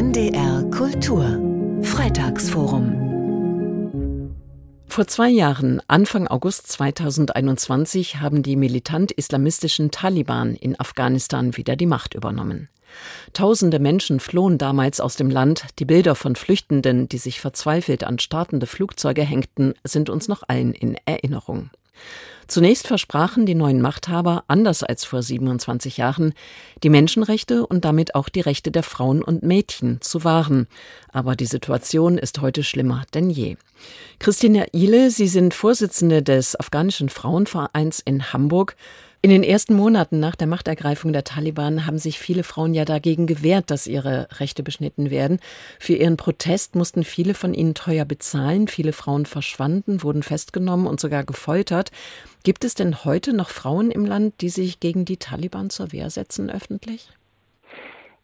NDR Kultur Freitagsforum vor zwei Jahren, Anfang August 2021, haben die militant-islamistischen Taliban in Afghanistan wieder die Macht übernommen. Tausende Menschen flohen damals aus dem Land. Die Bilder von Flüchtenden, die sich verzweifelt an startende Flugzeuge hängten, sind uns noch allen in Erinnerung. Zunächst versprachen die neuen Machthaber, anders als vor 27 Jahren, die Menschenrechte und damit auch die Rechte der Frauen und Mädchen zu wahren. Aber die Situation ist heute schlimmer denn je. Christina Ile, Sie sind Vorsitzende des afghanischen Frauenvereins in Hamburg. In den ersten Monaten nach der Machtergreifung der Taliban haben sich viele Frauen ja dagegen gewehrt, dass ihre Rechte beschnitten werden. Für ihren Protest mussten viele von ihnen teuer bezahlen. Viele Frauen verschwanden, wurden festgenommen und sogar gefoltert. Gibt es denn heute noch Frauen im Land, die sich gegen die Taliban zur Wehr setzen öffentlich?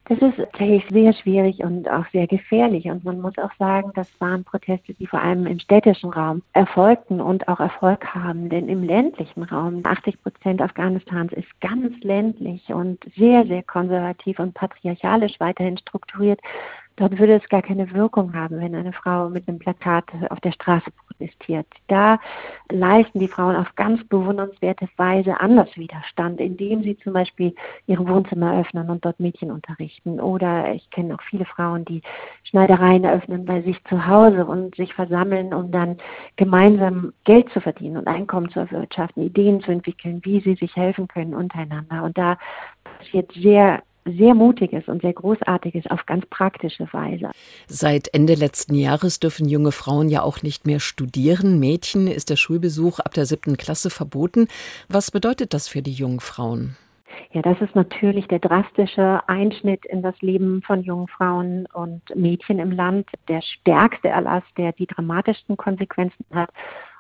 Das ist tatsächlich sehr schwierig und auch sehr gefährlich. Und man muss auch sagen, das waren Proteste, die vor allem im städtischen Raum erfolgten und auch Erfolg haben. Denn im ländlichen Raum, 80 Prozent Afghanistans ist ganz ländlich und sehr, sehr konservativ und patriarchalisch weiterhin strukturiert. Dort würde es gar keine Wirkung haben, wenn eine Frau mit einem Plakat auf der Straße protestiert. Da leisten die Frauen auf ganz bewundernswerte Weise anders Widerstand, indem sie zum Beispiel ihre Wohnzimmer öffnen und dort Mädchen unterrichten. Oder ich kenne auch viele Frauen, die Schneidereien eröffnen bei sich zu Hause und sich versammeln, um dann gemeinsam Geld zu verdienen und Einkommen zu erwirtschaften, Ideen zu entwickeln, wie sie sich helfen können untereinander. Und da passiert sehr sehr Mutiges und sehr Großartiges auf ganz praktische Weise. Seit Ende letzten Jahres dürfen junge Frauen ja auch nicht mehr studieren. Mädchen ist der Schulbesuch ab der siebten Klasse verboten. Was bedeutet das für die jungen Frauen? Ja, das ist natürlich der drastische Einschnitt in das Leben von jungen Frauen und Mädchen im Land. Der stärkste Erlass, der die dramatischsten Konsequenzen hat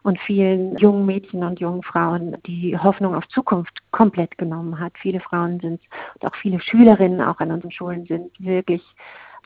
und vielen jungen Mädchen und jungen Frauen die Hoffnung auf Zukunft komplett genommen hat. Viele Frauen sind und auch viele Schülerinnen auch an unseren Schulen sind wirklich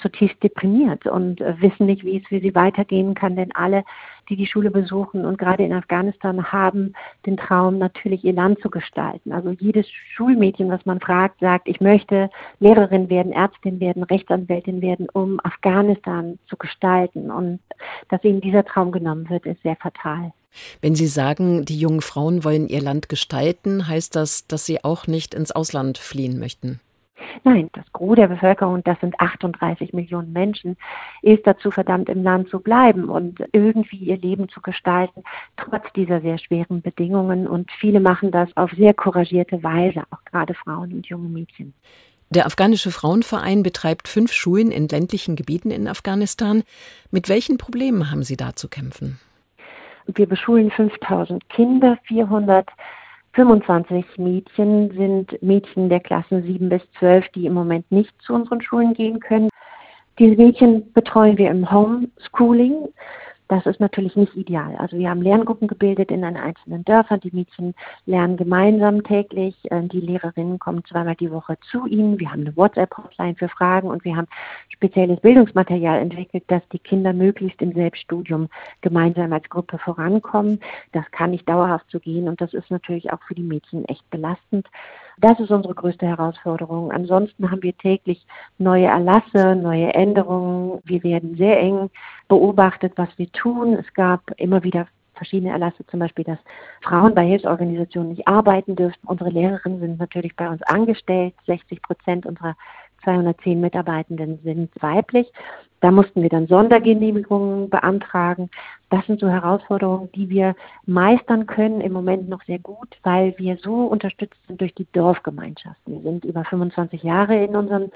zutiefst deprimiert und äh, wissen nicht, wie es für sie weitergehen kann, denn alle, die die Schule besuchen und gerade in Afghanistan haben den Traum, natürlich ihr Land zu gestalten. Also jedes Schulmädchen, was man fragt, sagt, ich möchte Lehrerin werden, Ärztin werden, Rechtsanwältin werden, um Afghanistan zu gestalten. Und dass ihnen dieser Traum genommen wird, ist sehr fatal. Wenn Sie sagen, die jungen Frauen wollen ihr Land gestalten, heißt das, dass sie auch nicht ins Ausland fliehen möchten? Nein, das Gros der Bevölkerung, das sind 38 Millionen Menschen, ist dazu verdammt, im Land zu bleiben und irgendwie ihr Leben zu gestalten, trotz dieser sehr schweren Bedingungen. Und viele machen das auf sehr couragierte Weise, auch gerade Frauen und junge Mädchen. Der afghanische Frauenverein betreibt fünf Schulen in ländlichen Gebieten in Afghanistan. Mit welchen Problemen haben Sie da zu kämpfen? Wir beschulen 5000 Kinder, 425 Mädchen sind Mädchen der Klassen 7 bis 12, die im Moment nicht zu unseren Schulen gehen können. Diese Mädchen betreuen wir im Homeschooling. Das ist natürlich nicht ideal. Also wir haben Lerngruppen gebildet in den einzelnen Dörfern. Die Mädchen lernen gemeinsam täglich. Äh, die Lehrerinnen kommen zweimal die Woche zu ihnen. Wir haben eine WhatsApp-Hotline für Fragen und wir haben spezielles Bildungsmaterial entwickelt, dass die Kinder möglichst im Selbststudium gemeinsam als Gruppe vorankommen. Das kann nicht dauerhaft so gehen und das ist natürlich auch für die Mädchen echt belastend. Das ist unsere größte Herausforderung. Ansonsten haben wir täglich neue Erlasse, neue Änderungen. Wir werden sehr eng beobachtet, was wir tun. Es gab immer wieder verschiedene Erlasse, zum Beispiel, dass Frauen bei Hilfsorganisationen nicht arbeiten dürfen. Unsere Lehrerinnen sind natürlich bei uns angestellt. 60 Prozent unserer 210 Mitarbeitenden sind weiblich. Da mussten wir dann Sondergenehmigungen beantragen. Das sind so Herausforderungen, die wir meistern können im Moment noch sehr gut, weil wir so unterstützt sind durch die Dorfgemeinschaften. Wir sind über 25 Jahre in unseren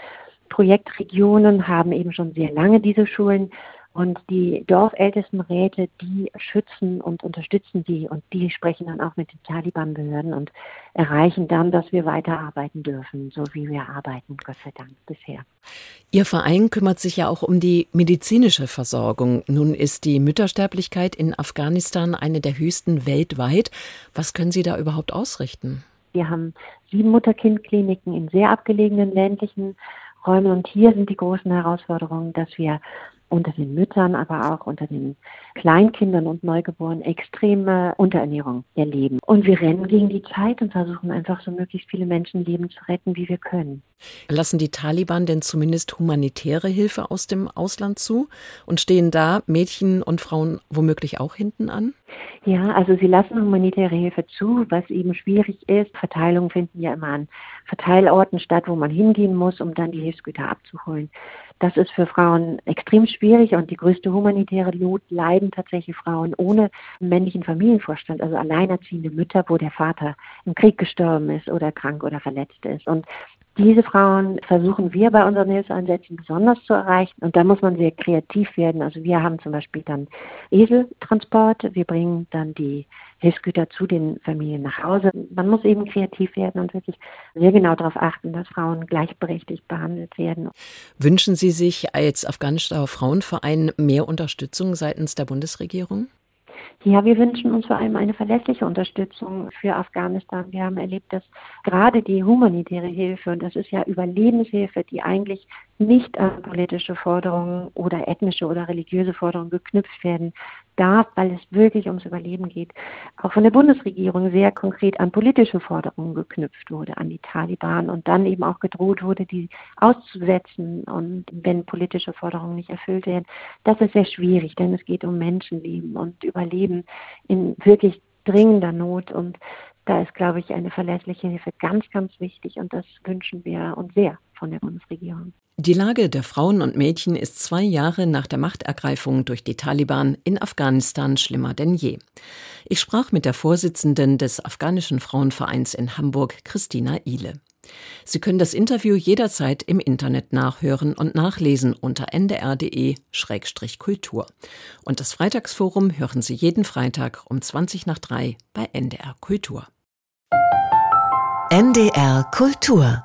Projektregionen, haben eben schon sehr lange diese Schulen und die Dorfältestenräte, die schützen und unterstützen die und die sprechen dann auch mit den Taliban-Behörden und erreichen dann, dass wir weiterarbeiten dürfen, so wie wir arbeiten, Gott sei Dank bisher. Ihr Verein kümmert sich ja auch um die medizinische Versorgung. Nun ist die Müttersterblichkeit in Afghanistan eine der höchsten weltweit. Was können Sie da überhaupt ausrichten? Wir haben sieben Mutter-Kind-Kliniken in sehr abgelegenen ländlichen Räumen und hier sind die großen Herausforderungen, dass wir unter den Müttern, aber auch unter den Kleinkindern und Neugeborenen extreme Unterernährung erleben. Und wir rennen gegen die Zeit und versuchen einfach so möglichst viele Menschenleben zu retten, wie wir können. Lassen die Taliban denn zumindest humanitäre Hilfe aus dem Ausland zu? Und stehen da Mädchen und Frauen womöglich auch hinten an? Ja, also sie lassen humanitäre Hilfe zu, was eben schwierig ist. Verteilungen finden ja immer an Verteilorten statt, wo man hingehen muss, um dann die Hilfsgüter abzuholen. Das ist für Frauen extrem schwierig und die größte humanitäre Not leiden tatsächlich Frauen ohne männlichen Familienvorstand, also alleinerziehende Mütter, wo der Vater im Krieg gestorben ist oder krank oder verletzt ist. Und diese Frauen versuchen wir bei unseren Hilfseinsätzen besonders zu erreichen. Und da muss man sehr kreativ werden. Also wir haben zum Beispiel dann Eseltransport. Wir bringen dann die Hilfsgüter zu den Familien nach Hause. Man muss eben kreativ werden und wirklich sehr genau darauf achten, dass Frauen gleichberechtigt behandelt werden. Wünschen Sie sich als Afghanischer Frauenverein mehr Unterstützung seitens der Bundesregierung? Ja, wir wünschen uns vor allem eine verlässliche Unterstützung für Afghanistan. Wir haben erlebt, dass gerade die humanitäre Hilfe, und das ist ja Überlebenshilfe, die eigentlich nicht an politische Forderungen oder ethnische oder religiöse Forderungen geknüpft werden darf, weil es wirklich ums Überleben geht, auch von der Bundesregierung sehr konkret an politische Forderungen geknüpft wurde, an die Taliban und dann eben auch gedroht wurde, die auszusetzen und wenn politische Forderungen nicht erfüllt werden. Das ist sehr schwierig, denn es geht um Menschenleben und Überleben in wirklich dringender Not und da ist, glaube ich, eine verlässliche Hilfe ganz, ganz wichtig und das wünschen wir uns sehr von der Bundesregierung. Die Lage der Frauen und Mädchen ist zwei Jahre nach der Machtergreifung durch die Taliban in Afghanistan schlimmer denn je. Ich sprach mit der Vorsitzenden des afghanischen Frauenvereins in Hamburg, Christina Ihle. Sie können das Interview jederzeit im Internet nachhören und nachlesen unter ndr.de-kultur. Und das Freitagsforum hören Sie jeden Freitag um 20 nach 3 bei NDR Kultur. NDR Kultur